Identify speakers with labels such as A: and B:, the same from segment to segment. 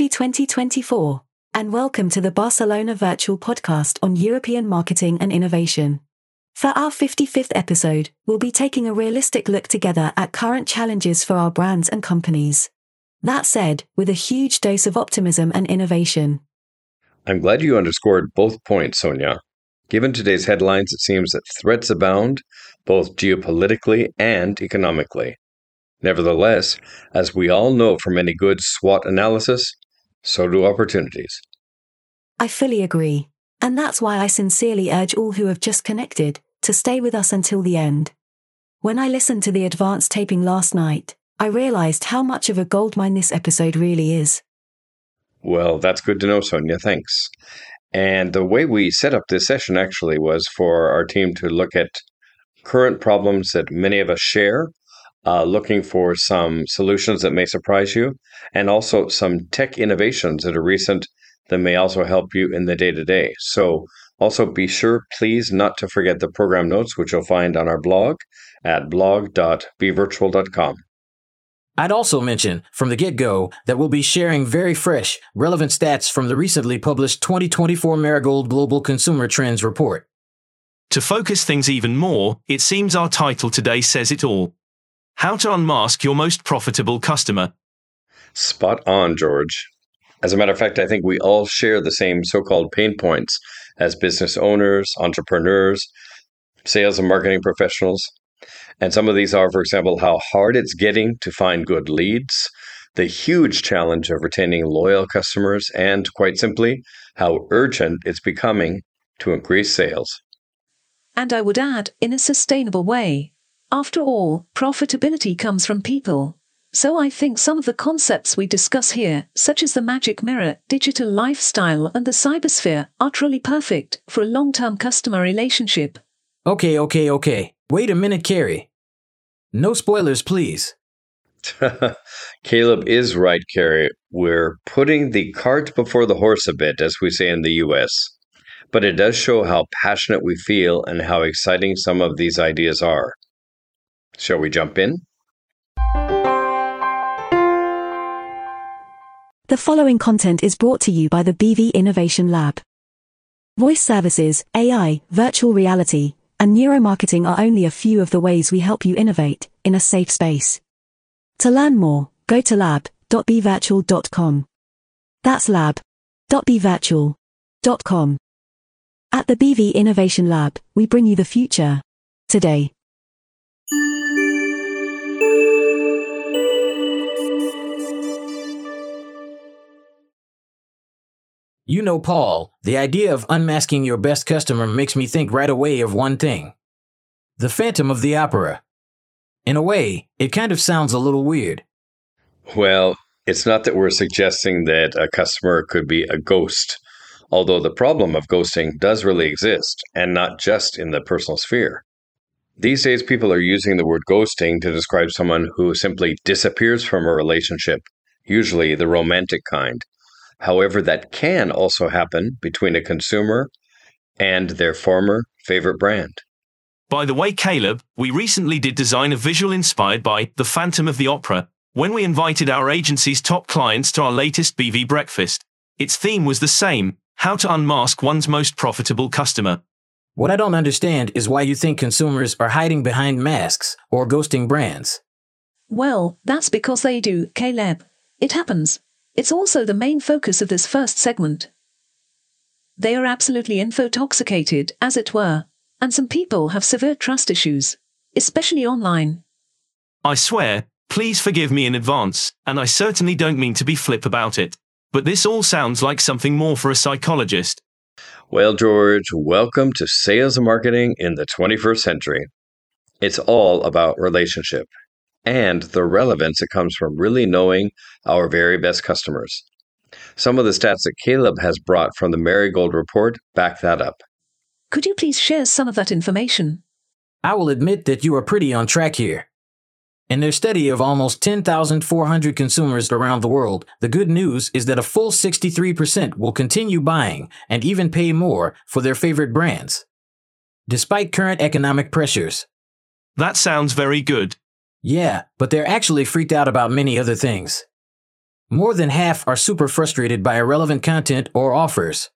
A: Happy 2024, and welcome to the Barcelona Virtual Podcast on European marketing and innovation. For our 55th episode, we'll be taking a realistic look together at current challenges for our brands and companies. That said, with a huge dose of optimism and innovation.
B: I'm glad you underscored both points, Sonia. Given today's headlines, it seems that threats abound, both geopolitically and economically. Nevertheless, as we all know from any good SWOT analysis, so do opportunities.
A: I fully agree. And that's why I sincerely urge all who have just connected to stay with us until the end. When I listened to the advanced taping last night, I realized how much of a goldmine this episode really is.
B: Well, that's good to know, Sonia. Thanks. And the way we set up this session actually was for our team to look at current problems that many of us share uh, looking for some solutions that may surprise you, and also some tech innovations that are recent that may also help you in the day to day. So, also be sure, please, not to forget the program notes, which you'll find on our blog at blog.bvirtual.com.
C: I'd also mention from the get go that we'll be sharing very fresh, relevant stats from the recently published 2024 Marigold Global Consumer Trends Report.
D: To focus things even more, it seems our title today says it all. How to unmask your most profitable customer.
B: Spot on, George. As a matter of fact, I think we all share the same so called pain points as business owners, entrepreneurs, sales and marketing professionals. And some of these are, for example, how hard it's getting to find good leads, the huge challenge of retaining loyal customers, and quite simply, how urgent it's becoming to increase sales.
E: And I would add, in a sustainable way. After all, profitability comes from people. So I think some of the concepts we discuss here, such as the magic mirror, digital lifestyle, and the cybersphere, are truly perfect for a long term customer relationship.
C: Okay, okay, okay. Wait a minute, Carrie. No spoilers, please.
B: Caleb is right, Carrie. We're putting the cart before the horse a bit, as we say in the US. But it does show how passionate we feel and how exciting some of these ideas are. Shall we jump in?
A: The following content is brought to you by the BV Innovation Lab. Voice services, AI, virtual reality, and neuromarketing are only a few of the ways we help you innovate in a safe space. To learn more, go to lab.bvirtual.com. That's lab.bvirtual.com. At the BV Innovation Lab, we bring you the future today.
C: You know, Paul, the idea of unmasking your best customer makes me think right away of one thing the Phantom of the Opera. In a way, it kind of sounds a little weird.
B: Well, it's not that we're suggesting that a customer could be a ghost, although the problem of ghosting does really exist, and not just in the personal sphere. These days, people are using the word ghosting to describe someone who simply disappears from a relationship, usually the romantic kind. However, that can also happen between a consumer and their former favorite brand.
D: By the way, Caleb, we recently did design a visual inspired by The Phantom of the Opera when we invited our agency's top clients to our latest BV breakfast. Its theme was the same how to unmask one's most profitable customer.
C: What I don't understand is why you think consumers are hiding behind masks or ghosting brands.
E: Well, that's because they do, Caleb. It happens. It's also the main focus of this first segment. They are absolutely infotoxicated, as it were, and some people have severe trust issues, especially online.
D: I swear, please forgive me in advance, and I certainly don't mean to be flip about it. But this all sounds like something more for a psychologist.
B: Well, George, welcome to sales and marketing in the 21st century. It's all about relationship and the relevance that comes from really knowing our very best customers. Some of the stats that Caleb has brought from the Marigold report back that up.
E: Could you please share some of that information?
C: I will admit that you are pretty on track here. In their study of almost 10,400 consumers around the world, the good news is that a full 63% will continue buying and even pay more for their favorite brands. Despite current economic pressures.
D: That sounds very good.
C: Yeah, but they're actually freaked out about many other things. More than half are super frustrated by irrelevant content or offers.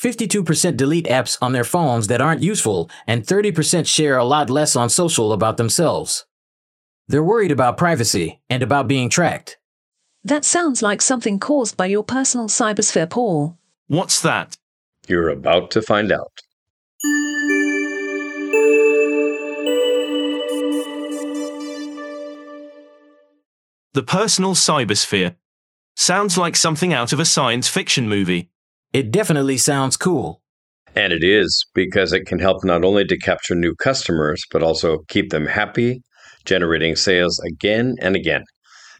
C: 52% delete apps on their phones that aren't useful, and 30% share a lot less on social about themselves. They're worried about privacy and about being tracked.
E: That sounds like something caused by your personal cybersphere, Paul.
D: What's that?
B: You're about to find out.
D: The personal cybersphere. Sounds like something out of a science fiction movie.
C: It definitely sounds cool.
B: And it is because it can help not only to capture new customers, but also keep them happy, generating sales again and again.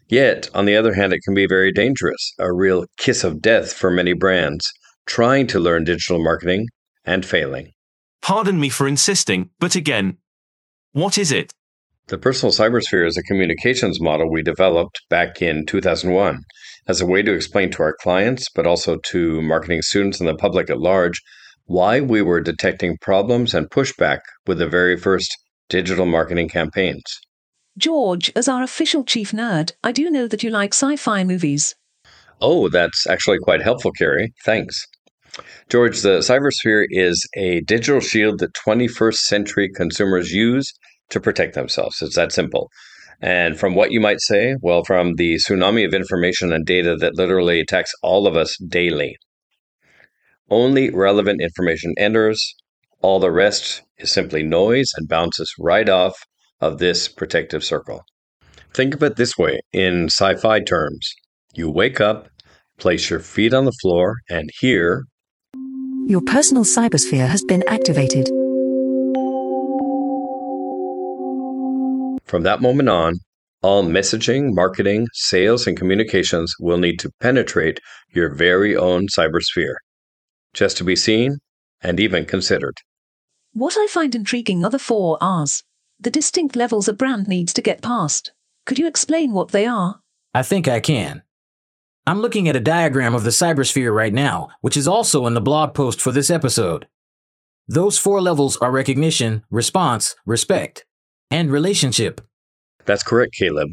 B: Yet, on the other hand, it can be very dangerous, a real kiss of death for many brands trying to learn digital marketing and failing.
D: Pardon me for insisting, but again, what is it?
B: The personal cybersphere is a communications model we developed back in 2001 as a way to explain to our clients, but also to marketing students and the public at large, why we were detecting problems and pushback with the very first digital marketing campaigns.
E: George, as our official chief nerd, I do know that you like sci fi movies.
B: Oh, that's actually quite helpful, Carrie. Thanks. George, the cybersphere is a digital shield that 21st century consumers use to protect themselves. It's that simple. And from what you might say? Well, from the tsunami of information and data that literally attacks all of us daily. Only relevant information enters, all the rest is simply noise and bounces right off of this protective circle. Think of it this way in sci fi terms you wake up, place your feet on the floor, and here.
A: Your personal cybersphere has been activated.
B: From that moment on, all messaging, marketing, sales, and communications will need to penetrate your very own cybersphere, just to be seen and even considered.
E: What I find intriguing are the four R's, the distinct levels a brand needs to get past. Could you explain what they are?
C: I think I can. I'm looking at a diagram of the cybersphere right now, which is also in the blog post for this episode. Those four levels are recognition, response, respect and relationship.
B: That's correct, Caleb.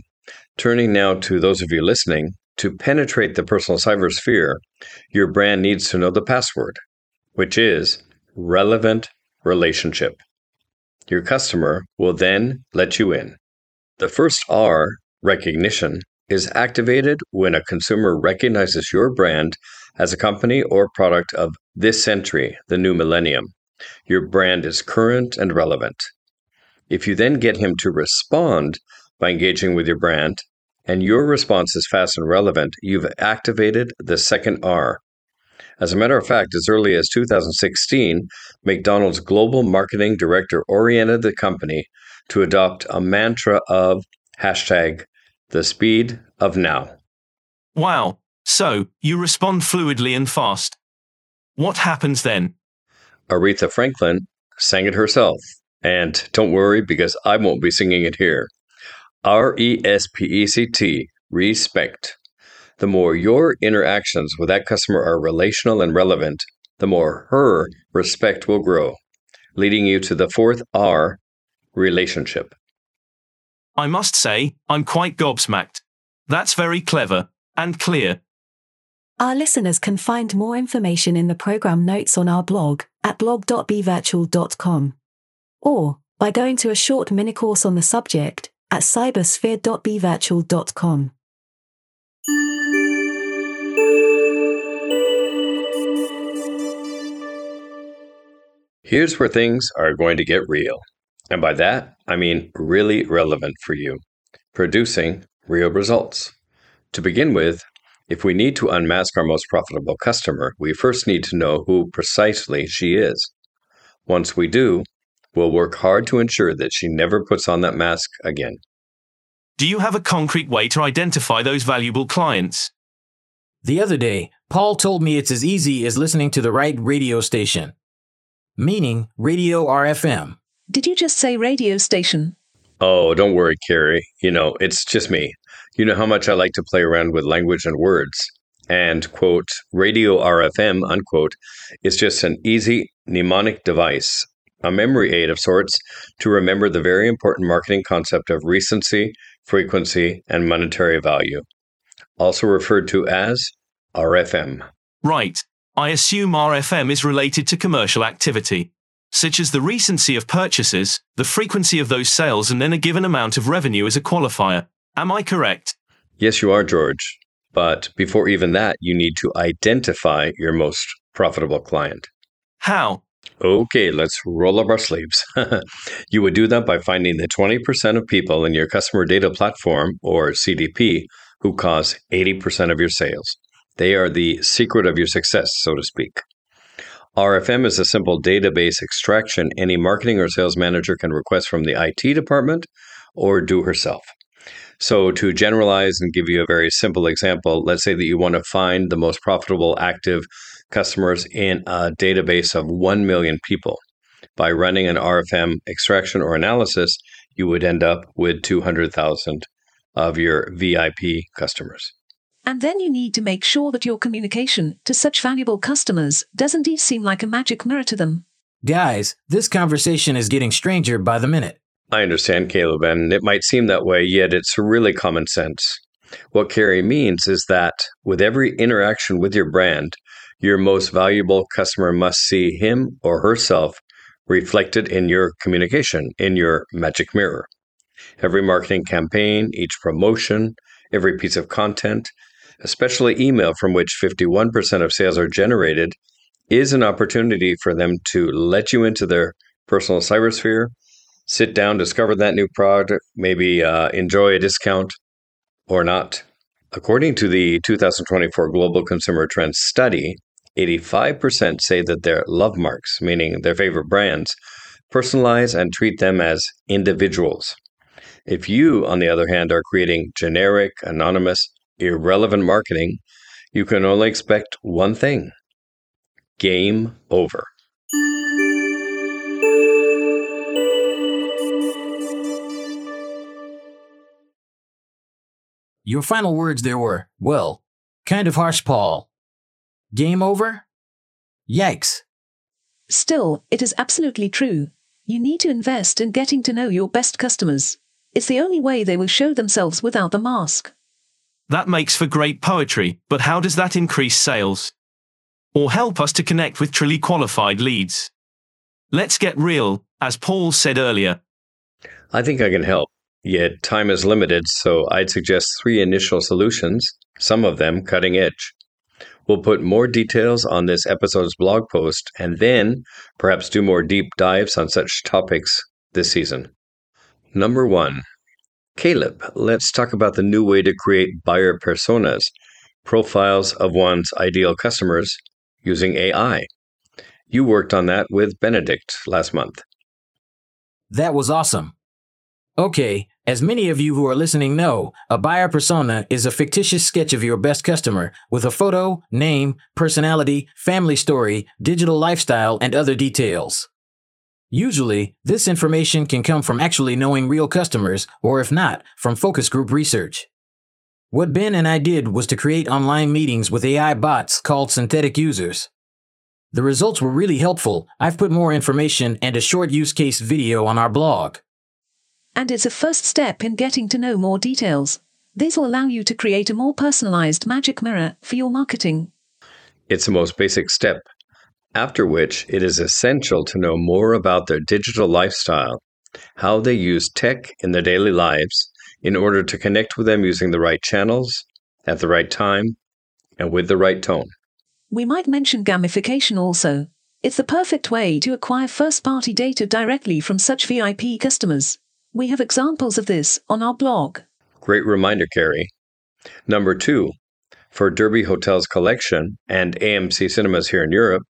B: Turning now to those of you listening, to penetrate the personal cybersphere, your brand needs to know the password, which is relevant relationship. Your customer will then let you in. The first R, recognition, is activated when a consumer recognizes your brand as a company or product of this century, the new millennium. Your brand is current and relevant. If you then get him to respond by engaging with your brand, and your response is fast and relevant, you've activated the second R. As a matter of fact, as early as 2016, McDonald's global marketing director oriented the company to adopt a mantra of hashtag the speed of now.
D: Wow. So, you respond fluidly and fast. What happens then?
B: Aretha Franklin sang it herself. And don't worry because I won't be singing it here. R E S P E C T, respect. The more your interactions with that customer are relational and relevant, the more her respect will grow, leading you to the fourth R, relationship.
D: I must say, I'm quite gobsmacked. That's very clever and clear.
A: Our listeners can find more information in the program notes on our blog at blog.bvirtual.com or by going to a short mini course on the subject at cybersphere.bvirtual.com.
B: Here's where things are going to get real. And by that, I mean really relevant for you, producing real results. To begin with, if we need to unmask our most profitable customer, we first need to know who precisely she is. Once we do, will work hard to ensure that she never puts on that mask again.
D: Do you have a concrete way to identify those valuable clients?
C: The other day, Paul told me it's as easy as listening to the right radio station, meaning Radio RFM.
E: Did you just say radio station?
B: Oh, don't worry, Carrie. You know, it's just me. You know how much I like to play around with language and words. And, quote, radio RFM, unquote, is just an easy mnemonic device a memory aid of sorts to remember the very important marketing concept of recency, frequency, and monetary value. also referred to as RFM.
D: Right. I assume RFM is related to commercial activity, such as the recency of purchases, the frequency of those sales, and then a given amount of revenue as a qualifier. Am I correct?
B: Yes, you are, George. But before even that, you need to identify your most profitable client.
D: How?
B: Okay, let's roll up our sleeves. you would do that by finding the 20% of people in your customer data platform, or CDP, who cause 80% of your sales. They are the secret of your success, so to speak. RFM is a simple database extraction any marketing or sales manager can request from the IT department or do herself. So, to generalize and give you a very simple example, let's say that you want to find the most profitable active customers in a database of 1 million people. By running an RFM extraction or analysis, you would end up with 200,000 of your VIP customers.
E: And then you need to make sure that your communication to such valuable customers does indeed seem like a magic mirror to them.
C: Guys, this conversation is getting stranger by the minute.
B: I understand, Caleb, and it might seem that way, yet it's really common sense. What Carrie means is that with every interaction with your brand, your most valuable customer must see him or herself reflected in your communication, in your magic mirror. Every marketing campaign, each promotion, every piece of content, especially email from which 51% of sales are generated, is an opportunity for them to let you into their personal cybersphere, sit down, discover that new product, maybe uh, enjoy a discount or not. According to the 2024 Global Consumer Trends Study, 85% say that their love marks, meaning their favorite brands, personalize and treat them as individuals. If you, on the other hand, are creating generic, anonymous, irrelevant marketing, you can only expect one thing game over.
C: Your final words there were, well, kind of harsh, Paul. Game over? Yikes.
E: Still, it is absolutely true. You need to invest in getting to know your best customers. It's the only way they will show themselves without the mask.
D: That makes for great poetry, but how does that increase sales? Or help us to connect with truly qualified leads? Let's get real, as Paul said earlier.
B: I think I can help. Yet time is limited, so I'd suggest three initial solutions, some of them cutting edge. We'll put more details on this episode's blog post and then perhaps do more deep dives on such topics this season. Number one, Caleb, let's talk about the new way to create buyer personas, profiles of one's ideal customers using AI. You worked on that with Benedict last month.
C: That was awesome. Okay, as many of you who are listening know, a buyer persona is a fictitious sketch of your best customer with a photo, name, personality, family story, digital lifestyle, and other details. Usually, this information can come from actually knowing real customers, or if not, from focus group research. What Ben and I did was to create online meetings with AI bots called synthetic users. The results were really helpful. I've put more information and a short use case video on our blog.
E: And it's a first step in getting to know more details. This will allow you to create a more personalized magic mirror for your marketing.
B: It's the most basic step after which it is essential to know more about their digital lifestyle, how they use tech in their daily lives, in order to connect with them using the right channels, at the right time, and with the right tone.
E: We might mention gamification also. It's the perfect way to acquire first party data directly from such VIP customers. We have examples of this on our blog.
B: Great reminder, Carrie. Number two, for Derby Hotels Collection and AMC Cinemas here in Europe,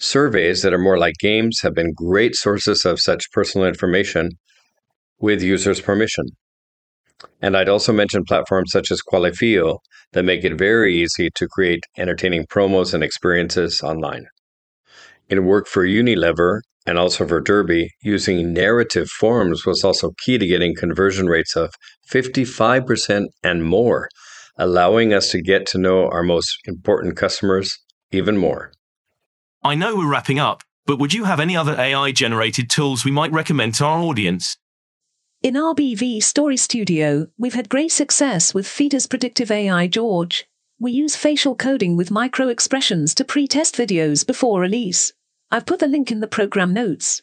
B: Surveys that are more like games have been great sources of such personal information with users' permission. And I'd also mention platforms such as Qualifio that make it very easy to create entertaining promos and experiences online. In work for Unilever and also for Derby, using narrative forms was also key to getting conversion rates of 55% and more, allowing us to get to know our most important customers even more.
D: I know we're wrapping up, but would you have any other AI generated tools we might recommend to our audience?
E: In RBV Story Studio, we've had great success with Feeder's predictive AI George. We use facial coding with micro expressions to pre test videos before release. I've put the link in the program notes.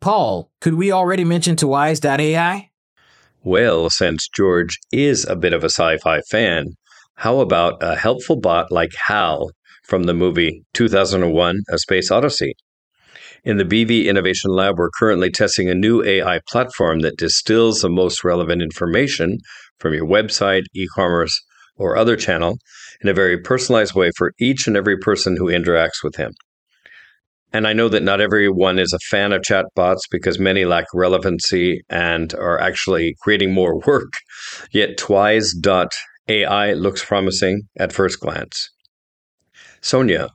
C: Paul, could we already mention to Wise.ai?
B: Well, since George is a bit of a sci fi fan, how about a helpful bot like HAL from the movie 2001 A Space Odyssey? In the BV Innovation Lab, we're currently testing a new AI platform that distills the most relevant information from your website, e commerce, or other channel in a very personalized way for each and every person who interacts with him. And I know that not everyone is a fan of chatbots because many lack relevancy and are actually creating more work. Yet Twize.ai looks promising at first glance. Sonia,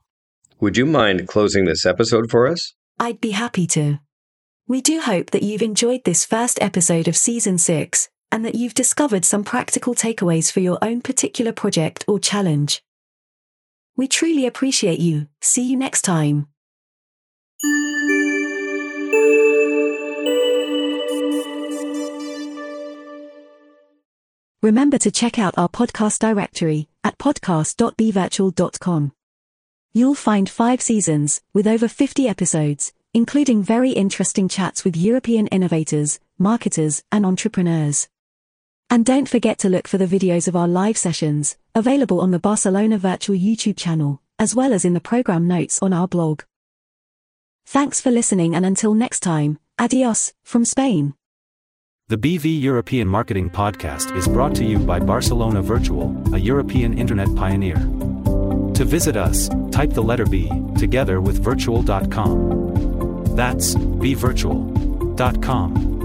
B: would you mind closing this episode for us?
A: I'd be happy to. We do hope that you've enjoyed this first episode of season six and that you've discovered some practical takeaways for your own particular project or challenge. We truly appreciate you. See you next time. Remember to check out our podcast directory at podcast.bvirtual.com. You'll find five seasons with over 50 episodes, including very interesting chats with European innovators, marketers, and entrepreneurs. And don't forget to look for the videos of our live sessions, available on the Barcelona Virtual YouTube channel, as well as in the program notes on our blog. Thanks for listening and until next time, adios, from Spain.
F: The BV European Marketing Podcast is brought to you by Barcelona Virtual, a European internet pioneer. To visit us, type the letter B, together with virtual.com. That's bvirtual.com.